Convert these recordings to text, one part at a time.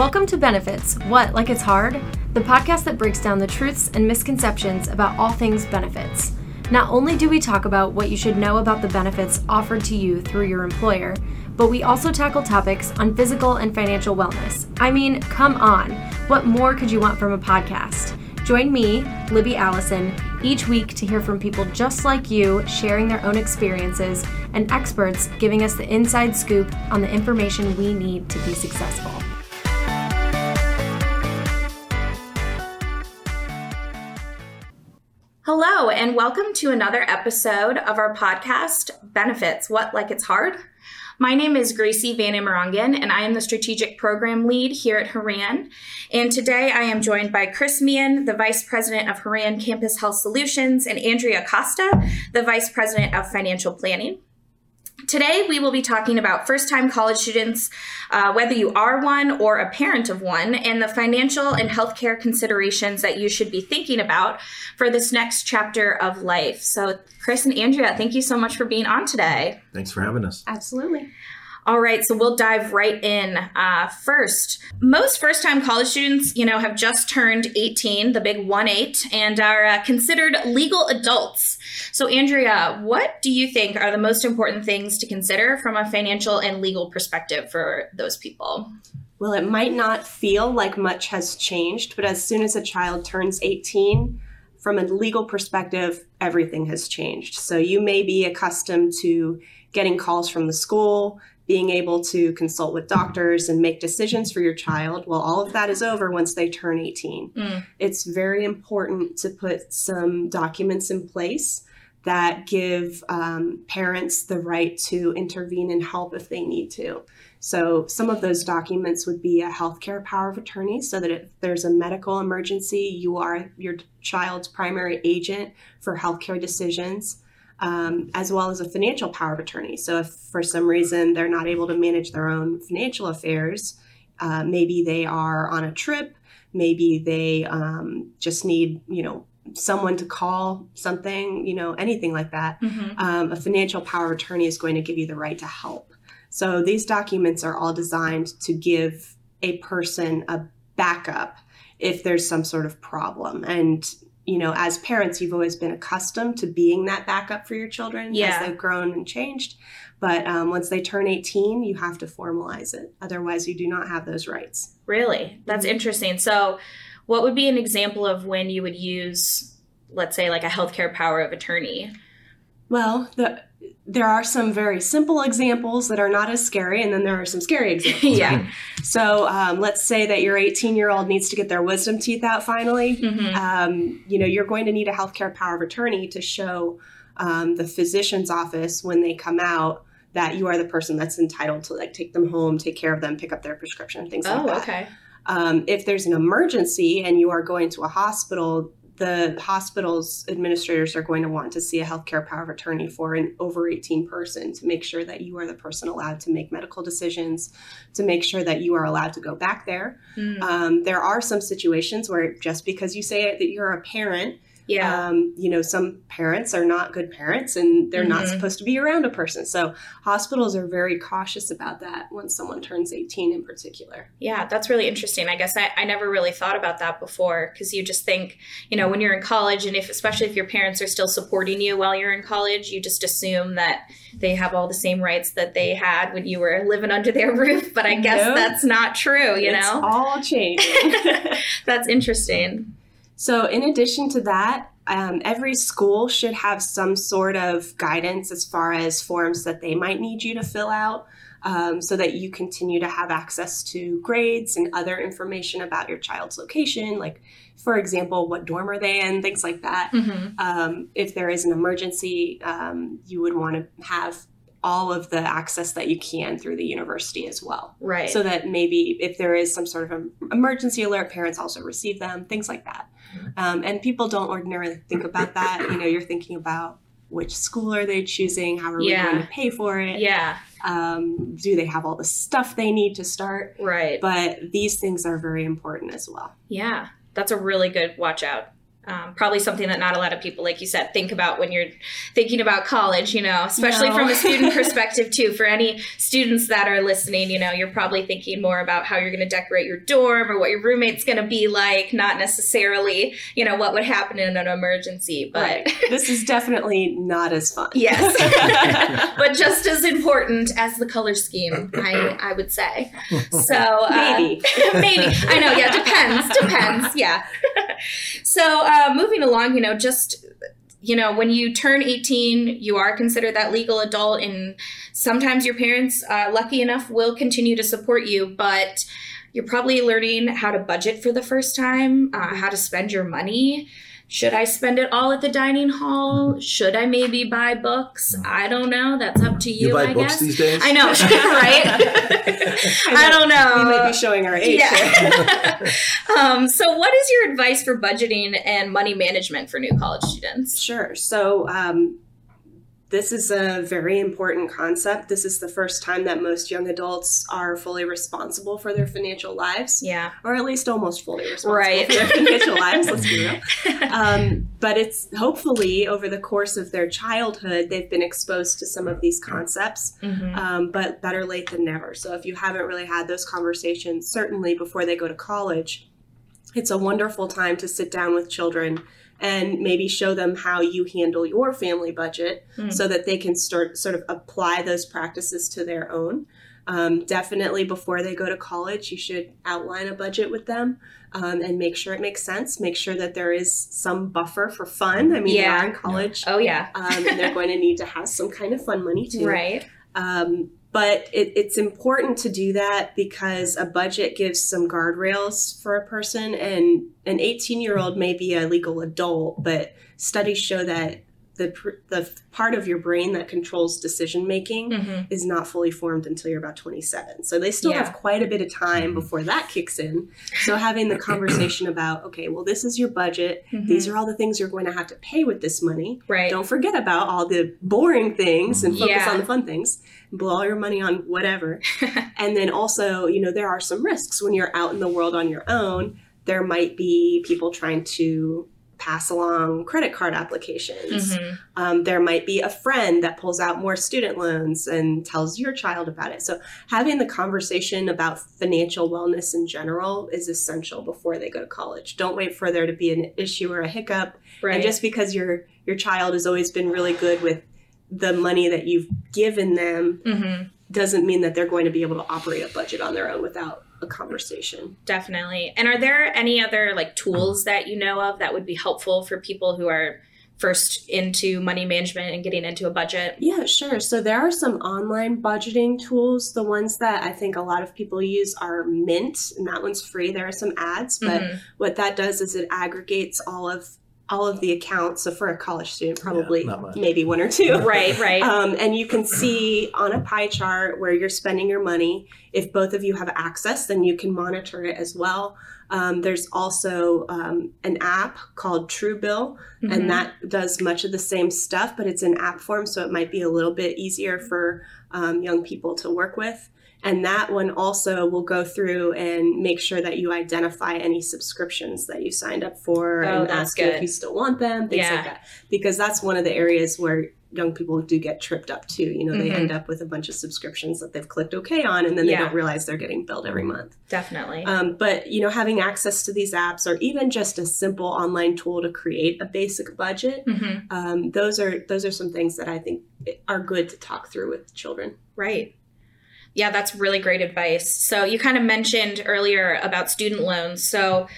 Welcome to Benefits What, Like It's Hard? The podcast that breaks down the truths and misconceptions about all things benefits. Not only do we talk about what you should know about the benefits offered to you through your employer, but we also tackle topics on physical and financial wellness. I mean, come on, what more could you want from a podcast? Join me, Libby Allison, each week to hear from people just like you sharing their own experiences and experts giving us the inside scoop on the information we need to be successful. Hello, and welcome to another episode of our podcast, Benefits What Like It's Hard. My name is Gracie Van Amerongen, and I am the Strategic Program Lead here at Horan. And today I am joined by Chris Meehan, the Vice President of Horan Campus Health Solutions, and Andrea Costa, the Vice President of Financial Planning. Today, we will be talking about first time college students, uh, whether you are one or a parent of one, and the financial and healthcare considerations that you should be thinking about for this next chapter of life. So, Chris and Andrea, thank you so much for being on today. Thanks for having us. Absolutely. All right, so we'll dive right in. Uh, first, most first time college students, you know, have just turned 18, the big 1 8, and are uh, considered legal adults. So, Andrea, what do you think are the most important things to consider from a financial and legal perspective for those people? Well, it might not feel like much has changed, but as soon as a child turns 18, from a legal perspective, everything has changed. So you may be accustomed to getting calls from the school, being able to consult with doctors and make decisions for your child. Well, all of that is over once they turn 18. Mm. It's very important to put some documents in place that give um, parents the right to intervene and help if they need to. So, some of those documents would be a healthcare power of attorney, so that if there's a medical emergency, you are your child's primary agent for healthcare decisions um, as well as a financial power of attorney. So, if for some reason they're not able to manage their own financial affairs, uh, maybe they are on a trip, maybe they um, just need, you know, someone to call something, you know, anything like that, mm-hmm. um, a financial power of attorney is going to give you the right to help. So, these documents are all designed to give a person a backup if there's some sort of problem. And you know, as parents, you've always been accustomed to being that backup for your children yeah. as they've grown and changed. But um, once they turn 18, you have to formalize it. Otherwise, you do not have those rights. Really? That's mm-hmm. interesting. So, what would be an example of when you would use, let's say, like a healthcare power of attorney? Well, the there are some very simple examples that are not as scary, and then there are some scary examples. yeah. Right? So um, let's say that your 18 year old needs to get their wisdom teeth out finally. Mm-hmm. Um, you know, you're going to need a healthcare power of attorney to show um, the physician's office when they come out that you are the person that's entitled to like take them home, take care of them, pick up their prescription, things oh, like that. Oh, okay. Um, if there's an emergency and you are going to a hospital, the hospital's administrators are going to want to see a healthcare power of attorney for an over 18 person to make sure that you are the person allowed to make medical decisions, to make sure that you are allowed to go back there. Mm. Um, there are some situations where just because you say that you're a parent, yeah. Um, you know, some parents are not good parents and they're mm-hmm. not supposed to be around a person. So hospitals are very cautious about that when someone turns 18 in particular. Yeah, that's really interesting. I guess I, I never really thought about that before because you just think, you know, when you're in college and if, especially if your parents are still supporting you while you're in college, you just assume that they have all the same rights that they had when you were living under their roof. But I guess that's not true, you it's know? all changing. that's interesting. So, in addition to that, um, every school should have some sort of guidance as far as forms that they might need you to fill out um, so that you continue to have access to grades and other information about your child's location, like, for example, what dorm are they in, things like that. Mm-hmm. Um, if there is an emergency, um, you would want to have all of the access that you can through the university as well. Right. So that maybe if there is some sort of emergency alert, parents also receive them, things like that. Um, and people don't ordinarily think about that. You know, you're thinking about which school are they choosing? How are yeah. we going to pay for it? Yeah. Um, do they have all the stuff they need to start? Right. But these things are very important as well. Yeah. That's a really good watch out um, probably something that not a lot of people, like you said, think about when you're thinking about college, you know, especially No. from a student perspective, too. For any students that are listening, you know, you're probably thinking more about how you're going to decorate your dorm or what your roommate's going to be like, not necessarily, you know, what would happen in an emergency. But Right. this is definitely not as fun. yes, but just as important as the color scheme, I, I would say. So, uh, Maybe. maybe i know yeah depends depends yeah so uh, moving along you know just you know when you turn 18 you are considered that legal adult and sometimes your parents uh, lucky enough will continue to support you but you're probably learning how to budget for the first time uh, how to spend your money should i spend it all at the dining hall should i maybe buy books i don't know that's up to you, You buy I books guess these days? i know right i don't know We might be showing our age. yeah. um, so, what is your advice for budgeting and money management for new college students? Sure. So, um, this is a very important concept. This is the first time that most young adults are fully responsible for their financial lives, Yeah. or at least almost fully responsible Right. for their financial lives. Let's be real. Um, but it's hopefully over the course of their childhood, they've been exposed to some of these concepts. Mhm. um, but better late than never. So if you haven't really had those conversations, certainly before they go to college, it's a wonderful time to sit down with children and maybe show them how you handle your family budget Mm. so that they can start sort of apply those practices to their own. Um, definitely before they go to college, you should outline a budget with them um, and make sure it makes sense. Make sure that there is some buffer for fun. I mean, Yeah. they're in college Oh, yeah. um, and they're going to need to have some kind of fun money too. Right. Um, but it, it's important to do that because a budget gives some guardrails for a person, and an 18 year old may be a legal adult, but studies show that the the part of your brain that controls decision making hmm is not fully formed until you're about 27. So they still Yeah. have quite a bit of time before that kicks in. So having the conversation about, okay, well, this is your budget. These are all the things you're going to have to pay with this money. Mm-hmm. Right. Don't forget about all the boring things and focus Yeah. on the fun things. Blow all your money on whatever. and then also, you know, there are some risks when you're out in the world on your own. There might be people trying to pass along credit card applications. Mhm. Um, there might be a friend that pulls out more student loans and tells your child about it. So, having the conversation about financial wellness in general is essential before they go to college. Don't wait for there to be an issue or a hiccup. Right. And just because your your child has always been really good with the money that you've given them hmm doesn't mean that they're going to be able to operate a budget on their own without a conversation. Definitely. And are there any other like tools that you know of that would be helpful for people who are first into money management and getting into a budget? Yeah, sure. So there are some online budgeting tools. The ones that I think a lot of people use are Mint, and that one's free. There are some ads, but Mhm. what that does is it aggregates all of all of the accounts. So for a college student, probably not much. maybe one or two. Right. Right. Um, and you can see on a pie chart where you're spending your money. If both of you have access, then you can monitor it as well. Um, there's also um, an app called Truebill, Mhm. and that does much of the same stuff, but it's in app form, so it might be a little bit easier for um, young people to work with. And that one also will go through and make sure that you identify any subscriptions that you signed up for Oh, and ask you if you still want them, things Yeah. like that. Because that's one of the areas where young people do get tripped up too. You know, they Mhm. end up with a bunch of subscriptions that they've clicked OK on, and then they Yeah. don't realize they're getting billed every month. Definitely. Um, but you know, having access to these apps, or even just a simple online tool to create a basic budget, hmm um, those are those are some things that I think are good to talk through with children. Right. Yeah, that's really great advice. So, you kind of mentioned earlier about student loans. So,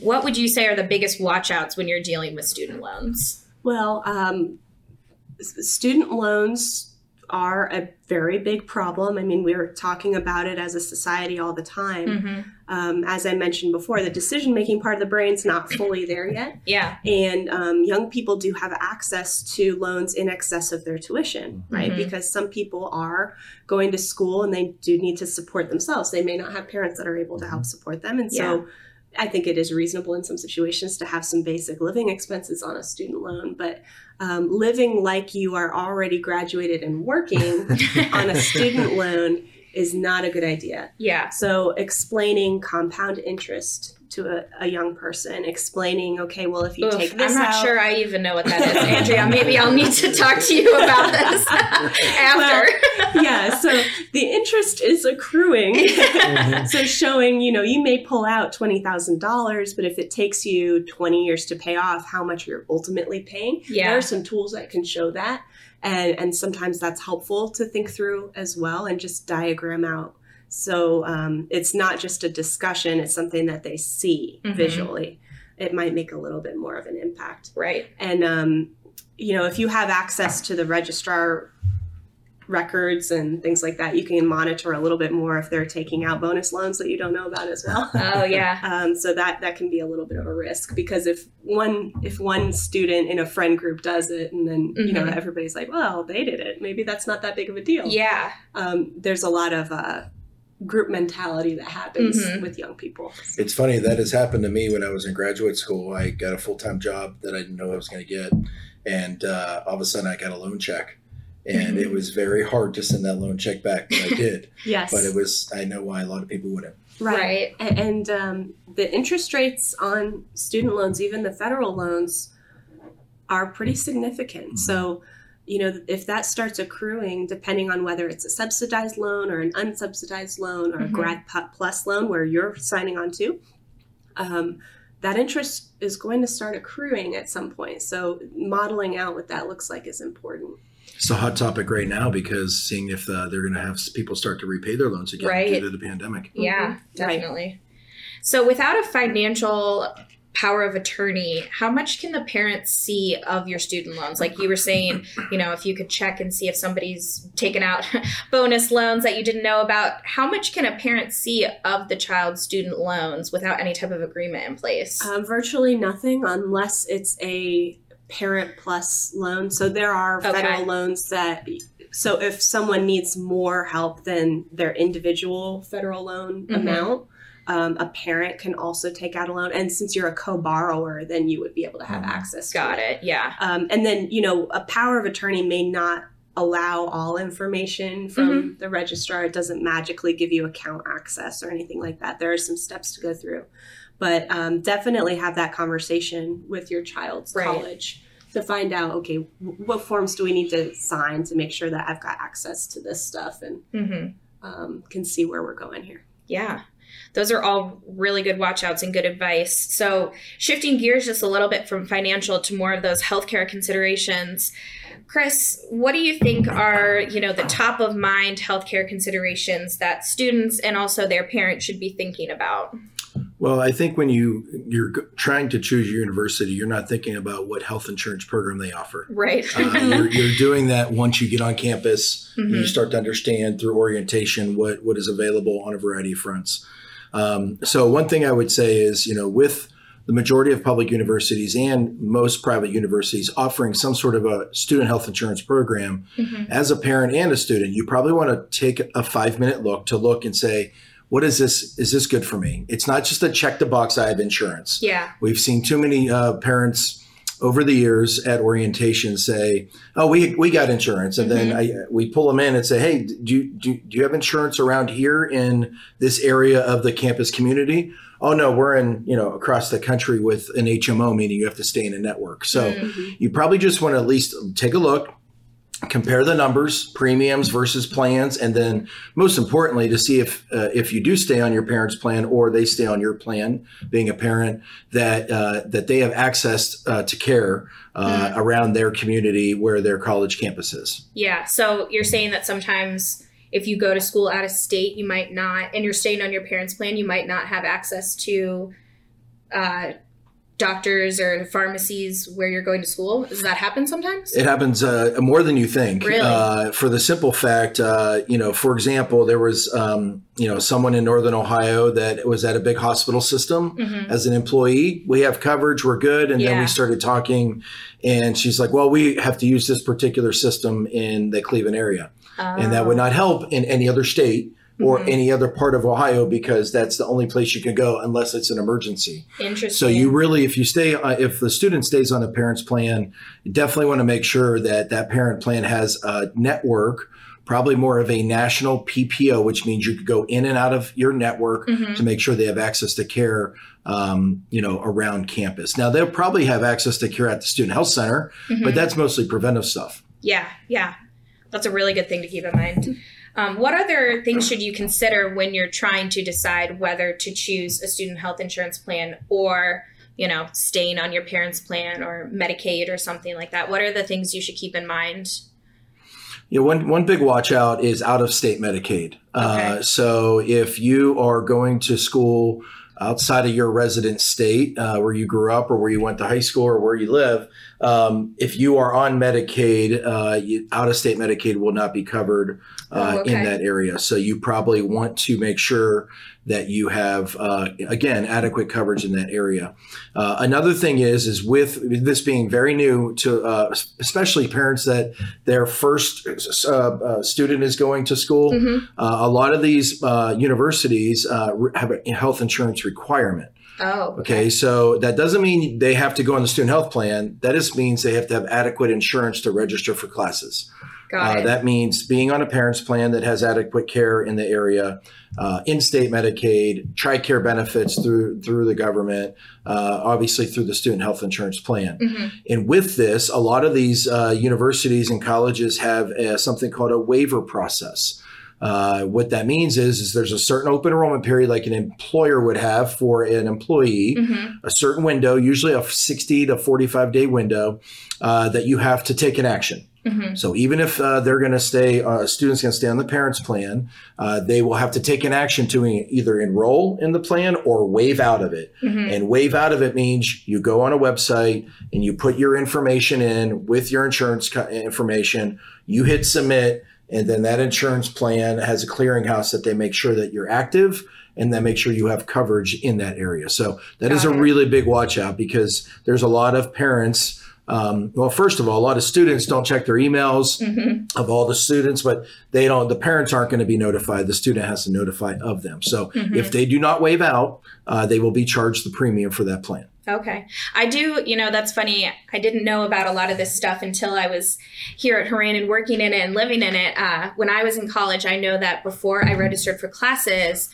what would you say are the biggest watchouts when you're dealing with student loans? Well, um, student loans are a very big problem. I mean, we're talking about it as a society all the time. Mm-hmm. Um, as I mentioned before, the decision making part of the brain's not fully there yet. Yeah. And um, young people do have access to loans in excess of their tuition, right? Mhm. Because some people are going to school and they do need to support themselves. They may not have parents that are able to help support them. And so I think it is reasonable in some situations to have some basic living expenses on a student loan. But um, living like you are already graduated and working on a student loan is not a good idea. Yeah. So, explaining compound interest to a, a young person, explaining, okay, well, if you Oof, take this I'm not out, sure I even know what that is, Andrea. Maybe I'll need to talk to you about this after. yeah, so the interest is accruing. Mhm. so showing, you know, you may pull out $20,000, but if it takes you 20 years to pay off how much you're ultimately paying, Yeah. there are some tools that can show that. And, and sometimes that's helpful to think through as well and just diagram out. So um, it's not just a discussion, it's something that they see Mhm. visually. It might make a little bit more of an impact. right. And um, you know, if you have access to the registrar records and things like that, you can monitor a little bit more if they're taking out bonus loans that you don't know about as well. Oh yeah. Um, so that that can be a little bit of a risk because if one if one student in a friend group does it and then you know Mhm. everybody's like, well, they did it, maybe that's not that big of a deal. Yeah. Um, there's a lot of uh, group mentality that happens Mhm. with young people. It's funny that has happened to me when I was in graduate school. I got a full time job that I didn't know I was going to get, and uh, all of a sudden I got a loan check, and it was very hard to send that loan check back, but I did. Yes, but it was I know why a lot of people wouldn't. Right. A- And um, the interest rates on student loans, even the federal loans, are pretty significant. Mhm. So, you know, if that starts accruing, depending on whether it's a subsidized loan or an unsubsidized loan or a Mhm. grad plus loan where you're signing on to, um, that interest is going to start accruing at some point. So, modeling out what that looks like is important. It's a hot topic right now because seeing if uh, they're going to have people start to repay their loans again Right. due to the pandemic. Yeah, Mhm. Right. definitely. So, without a financial power of attorney, how much can the parents see of your student loans? Like you were saying, you know, if you could check and see if somebody's taken out bonus loans that you didn't know about, how much can a parent see of the child's student loans without any type of agreement in place? Um, virtually nothing unless it's a parent plus loan. So there are Okay. federal loans that. So if someone needs more help than their individual federal loan Mhm. amount, um, a parent can also take out a loan. And since you're a co-borrower, then you would be able to have Mhm. access. to Got it. Yeah. Um, and then you know a power of attorney may not allow all information from Mm-hmm. the registrar. It doesn't magically give you account access or anything like that. There are some steps to go through, but um, definitely have that conversation with your child's Right. college to find out. Okay, w- what forms do we need to sign to make sure that I've got access to this stuff and Mm-hmm. um, can see where we're going here. Yeah. Those are all really good watchouts and good advice. So, shifting gears just a little bit from financial to more of those healthcare considerations. Chris, what do you think are, you know, the top of mind healthcare considerations that students and also their parents should be thinking about? Well, I think when you you're trying to choose your university, you're not thinking about what health insurance program they offer. Right. Uh, you're, you're doing that once you get on campus. Mhm. You start to understand through orientation what what is available on a variety of fronts. Um, so one thing I would say is, you know, with the majority of public universities and most private universities offering some sort of a student health insurance program, Mhm. as a parent and a student, you probably want to take a five minute look to look and say, what is this? Is this good for me? It's not just a check the box. I have insurance. Yeah. We've seen too many uh, parents over the years at orientation say, "Oh, we we got insurance," and then I, we pull them in and say, "Hey, do you, do, do you have insurance around here in this area of the campus community?" Oh no, we're in you know across the country with an HMO, meaning you have to stay in a network. So Mm. you probably just want to at least take a look, compare the numbers, premiums versus plans, and then most importantly, to see if uh, if you do stay on your parents' plan or they stay on your plan, being a parent, that uh, that they have access uh, to care uh, around their community where their college campus is. Yeah. So you're saying that sometimes if you go to school out of state, you might not, and you're staying on your parents' plan, you might not have access to uh, doctors or pharmacies where you're going to school. Does that happen sometimes? It happens uh, more than you think. Really? Uh, for the simple fact, uh, you know, for example, there was, um, you know, someone in Northern Ohio that was at a big hospital system Mhm. as an employee. We have coverage. We're good. And then we started talking, and she's like, "Well, we have to use this particular system in the Cleveland area, and that would not help in any other state." Or Mhm. any other part of Ohio because that's the only place you can go unless it's an emergency. Interesting. So you really, if you stay, uh, if the student stays on a parent's plan, you definitely want to make sure that that parent plan has a network probably more of a national PPO, which means you could go in and out of your network Mhm. to make sure they have access to care, um, you know, around campus. Now they'll probably have access to care at the student health center, Mhm. but that's mostly preventive stuff. Yeah, yeah. That's a really good thing to keep in mind. Um, what other things should you consider when you're trying to decide whether to choose a student health insurance plan or, you know, staying on your parents' plan or Medicaid or something like that? What are the things you should keep in mind? You know, one one big watch out is out of state Medicaid. Uh, so if you are going to school outside of your resident state, uh, where you grew up or where you went to high school or where you live, um, if you are on Medicaid, uh, out of state Medicaid will not be covered uh, Oh, okay. in that area. So you probably want to make sure that you have uh, again adequate coverage in that area. Uh, another thing is is with this being very new to uh, especially parents that their first uh, student is going to school. Mhm. Uh, a lot of these uh, universities uh, have a health insurance requirement. Oh, Okay, so that doesn't mean they have to go on the student health plan. That just means they have to have adequate insurance to register for classes. Got Uh, it. that means being on a parent's plan that has adequate care in the area, uh, in-state Medicaid, TRICARE benefits through through the government, uh, obviously through the student health insurance plan. Mhm. And with this, a lot of these uh, universities and colleges have uh something called a waiver process. Uh, what that means is, is there's a certain open enrollment period, like an employer would have for an employee, Mhm. a certain window, usually a 60 to 45 day window, uh, that you have to take an action. Mhm. So even if uh, they're going to stay, uh, students going to stay on the parents' plan, uh, they will have to take an action to e- either enroll in the plan or waive out of it. Mhm. And waive out of it means you go on a website and you put your information in with your insurance co- information. You hit submit, and then that insurance plan has a clearinghouse that they make sure that you're active and then make sure you have coverage in that area. So that is Got a it. really big watch out because there's a lot of parents. Um, well, first of all, a lot of students don't check their emails Mhm. of all the students, but they don't. The parents aren't going to be notified. The student has to notify of them. So Mhm. if they do not waive out, uh, they will be charged the premium for that plan. Okay. I do, you know, that's funny. I didn't know about a lot of this stuff until I was here at Horan and working in it and living in it. Uh, when I was in college, I know that before I registered for classes,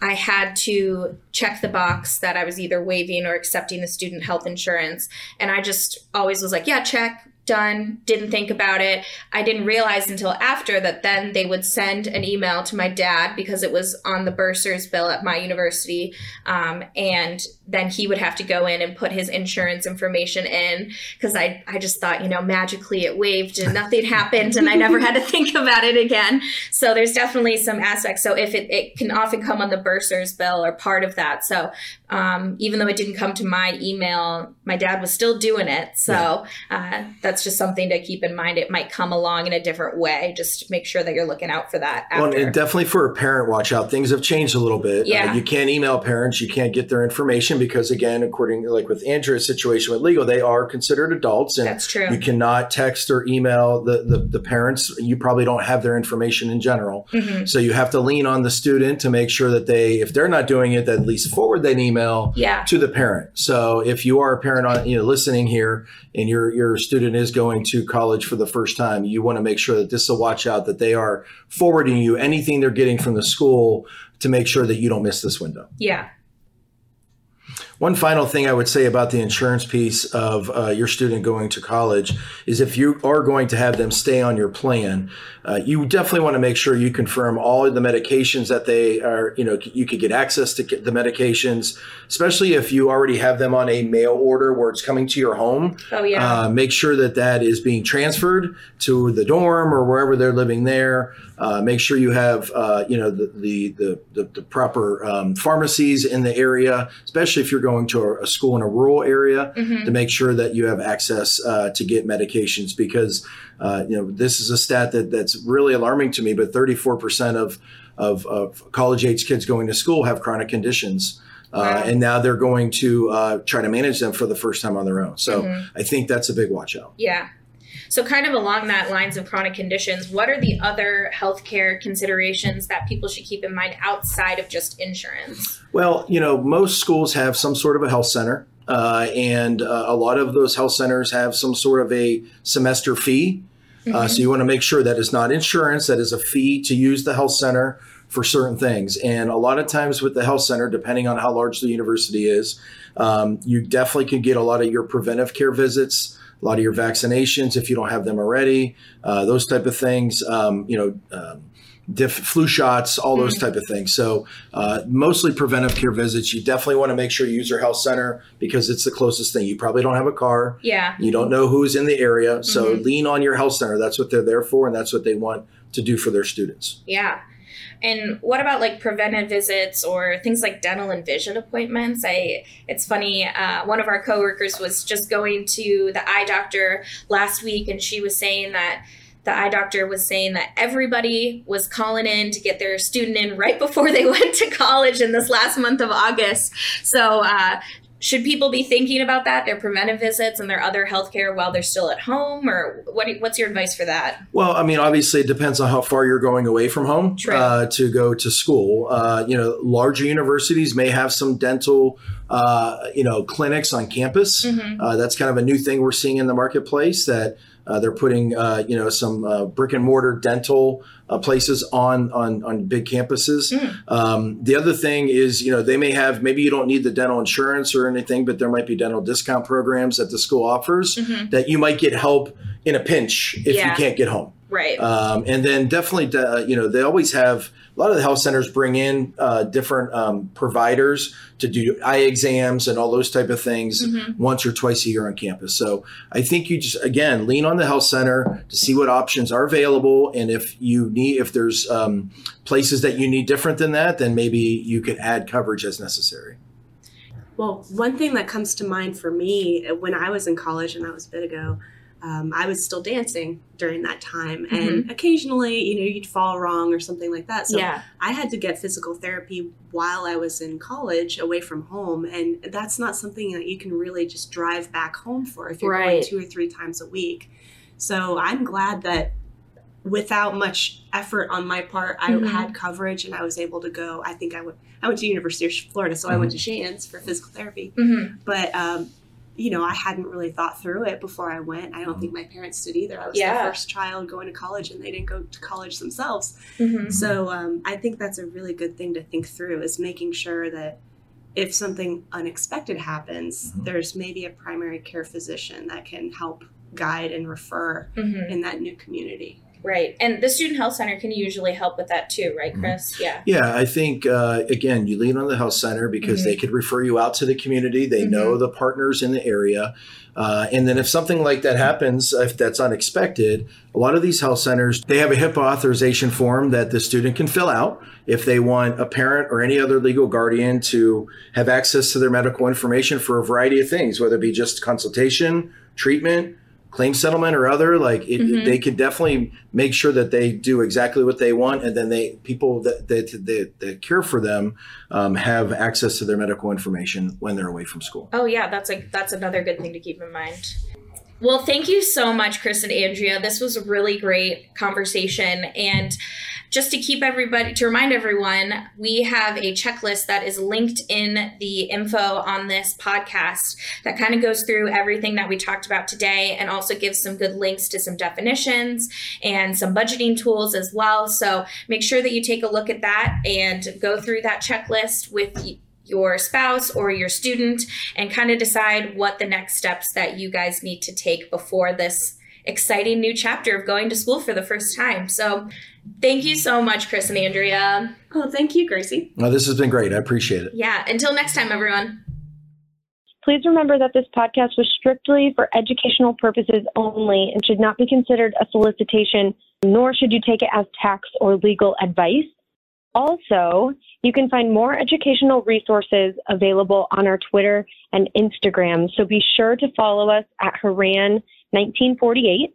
I had to check the box that I was either waiving or accepting the student health insurance. And I just always was like, yeah, check, done, didn't think about it. I didn't realize until after that then they would send an email to my dad because it was on the bursar's bill at my university. Um, and then he would have to go in and put his insurance information in because I, I just thought, you know, magically it waived and nothing happened and I never had to think about it again. So there's definitely some aspects. So if it, it can often come on the bursar's bill or part of that. So um, even though it didn't come to my email, my dad was still doing it. So uh, that's just something to keep in mind. It might come along in a different way. Just make sure that you're looking out for that. Well, and definitely for a parent watch out, things have changed a little bit. Yeah. Uh, you can't email parents, you can't get their information because, again, according like with Andrea's situation with legal, they are considered adults, and that's true. you cannot text or email the, the the parents. You probably don't have their information in general, Mhm. so you have to lean on the student to make sure that they, if they're not doing it, that at least forward that email Yeah. to the parent. So if you are a parent on you know listening here and your your student is going to college for the first time, you want to make sure that this is a watch out that they are forwarding you anything they're getting from the school to make sure that you don't miss this window. Yeah. One final thing I would say about the insurance piece of uh, your student going to college is if you are going to have them stay on your plan, uh, you definitely want to make sure you confirm all of the medications that they are, you know, you could get access to the medications, especially if you already have them on a mail order where it's coming to your home. Oh, yeah. Uh, make sure that that is being transferred to the dorm or wherever they're living there. Uh, make sure you have, uh, you know, the the the, the, the proper um, pharmacies in the area, especially if you're going to a, school in a rural area, Mhm. to make sure that you have access uh, to get medications. Because uh, you know this is a stat that that's really alarming to me. But 34 percent of of, of college age kids going to school have chronic conditions. Uh, Wow. and now they're going to uh, try to manage them for the first time on their own. So Mhm. I think that's a big watch out. Yeah. So, kind of along that lines of chronic conditions, what are the other healthcare considerations that people should keep in mind outside of just insurance? Well, you know, most schools have some sort of a health center, uh, and uh, a lot of those health centers have some sort of a semester fee. Uh, so you want to make sure that it's not insurance, that is a fee to use the health center for certain things. And a lot of times with the health center, depending on how large the university is, um, you definitely can get a lot of your preventive care visits, a lot of your vaccinations if you don't have them already, uh, those type of things. Um, you know. Um, diff, flu shots, all those type of things. So uh, mostly preventive care visits. You definitely want to make sure you use your health center because it's the closest thing. You probably don't have a car. Yeah. You don't know who's in the area. So lean on your health center. That's what they're there for, and that's what they want to do for their students. Yeah. And what about like preventive visits or things like dental and vision appointments? I it's funny. Uh, one of our coworkers was just going to the eye doctor last week, and she was saying that the eye doctor was saying that everybody was calling in to get their student in right before they went to college in this last month of August. So. Uh, should people be thinking about that their preventive visits and their other healthcare while they're still at home or what what's your advice for that Well, I mean, obviously, it depends on how far you're going away from home uh, to go to school. Uh, you know, larger universities may have some dental, uh, you know, clinics on campus. Mhm. Uh, that's kind of a new thing we're seeing in the marketplace that uh, they're putting, uh, you know, some uh, brick and mortar dental uh, places on on on big campuses. Mm. Um, the other thing is, you know, they may have maybe you don't need the dental insurance or anything, but there might be dental discount programs that the school offers Mhm. that you might get help in a pinch if Yeah. you can't get home. Right Um, and then definitely, uh, you know, they always have a lot of the health centers bring in uh, different um, providers to do eye exams and all those type of things Mhm. once or twice a year on campus. So I think you just again lean on the health center to see what options are available, and if you need, if there's um, places that you need different than that, then maybe you could add coverage as necessary. Well, one thing that comes to mind for me uh, when I was in college, and that was a bit ago, um, I was still dancing during that time. And occasionally, you know, you'd fall wrong or something like that. So yeah I had to get physical therapy while I was in college away from home. And that's not something that you can really just drive back home for if you're Right. going two or three times a week. So I'm glad that without much effort on my part, I Mhm. had coverage and I was able to go. I think I went, I went to University of Florida, so I went to Shands for physical therapy. hmm But, um, you know, I hadn't really thought through it before I went. I don't think my parents did either. I was Yeah. the first child going to college and they didn't go to college themselves. hmm So um, I think that's a really good thing to think through is making sure that if something unexpected happens, Mhm. there's maybe a primary care physician that can help guide and refer hmm in that new community. Right. And the student health center can usually help with that too, right, Chris? Yeah. Yeah, I think uh, again, you lean on the health center because they could refer you out to the community. They know the partners in the area, uh, and then if something like that happens, if that's unexpected, a lot of these health centers they have a HIPAA authorization form that the student can fill out if they want a parent or any other legal guardian to have access to their medical information for a variety of things, whether it be just consultation, treatment. Claim settlement or other, like it, Mhm. they can definitely make sure that they do exactly what they want, and then they people that that, that, that care for them um, have access to their medical information when they're away from school. Oh yeah, that's like that's another good thing to keep in mind. Well, thank you so much, Chris and Andrea. This was a really great conversation. And just to keep everybody, to remind everyone, we have a checklist that is linked in the info on this podcast that kind of goes through everything that we talked about today and also gives some good links to some definitions and some budgeting tools as well. So make sure that you take a look at that and go through that checklist with your spouse or your student and kind of decide what the next steps that you guys need to take before this exciting new chapter of going to school for the first time. So, thank you so much, Chris and Andrea. Oh, thank you, Gracie. Well, this has been great. I appreciate it. Yeah, until next time, everyone. Please remember that this podcast was strictly for educational purposes only and should not be considered a solicitation, nor should you take it as tax or legal advice. Also, you can find more educational resources available on our Twitter and Instagram, so be sure to follow us at Horan1948.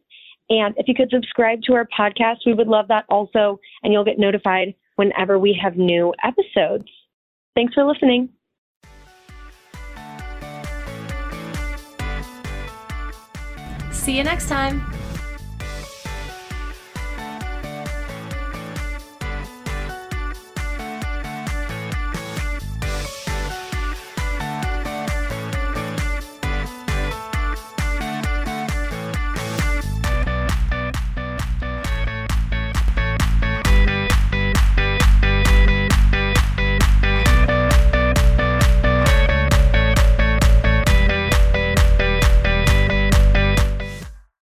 And if you could subscribe to our podcast, we would love that also, and you'll get notified whenever we have new episodes. Thanks for listening. See you next time.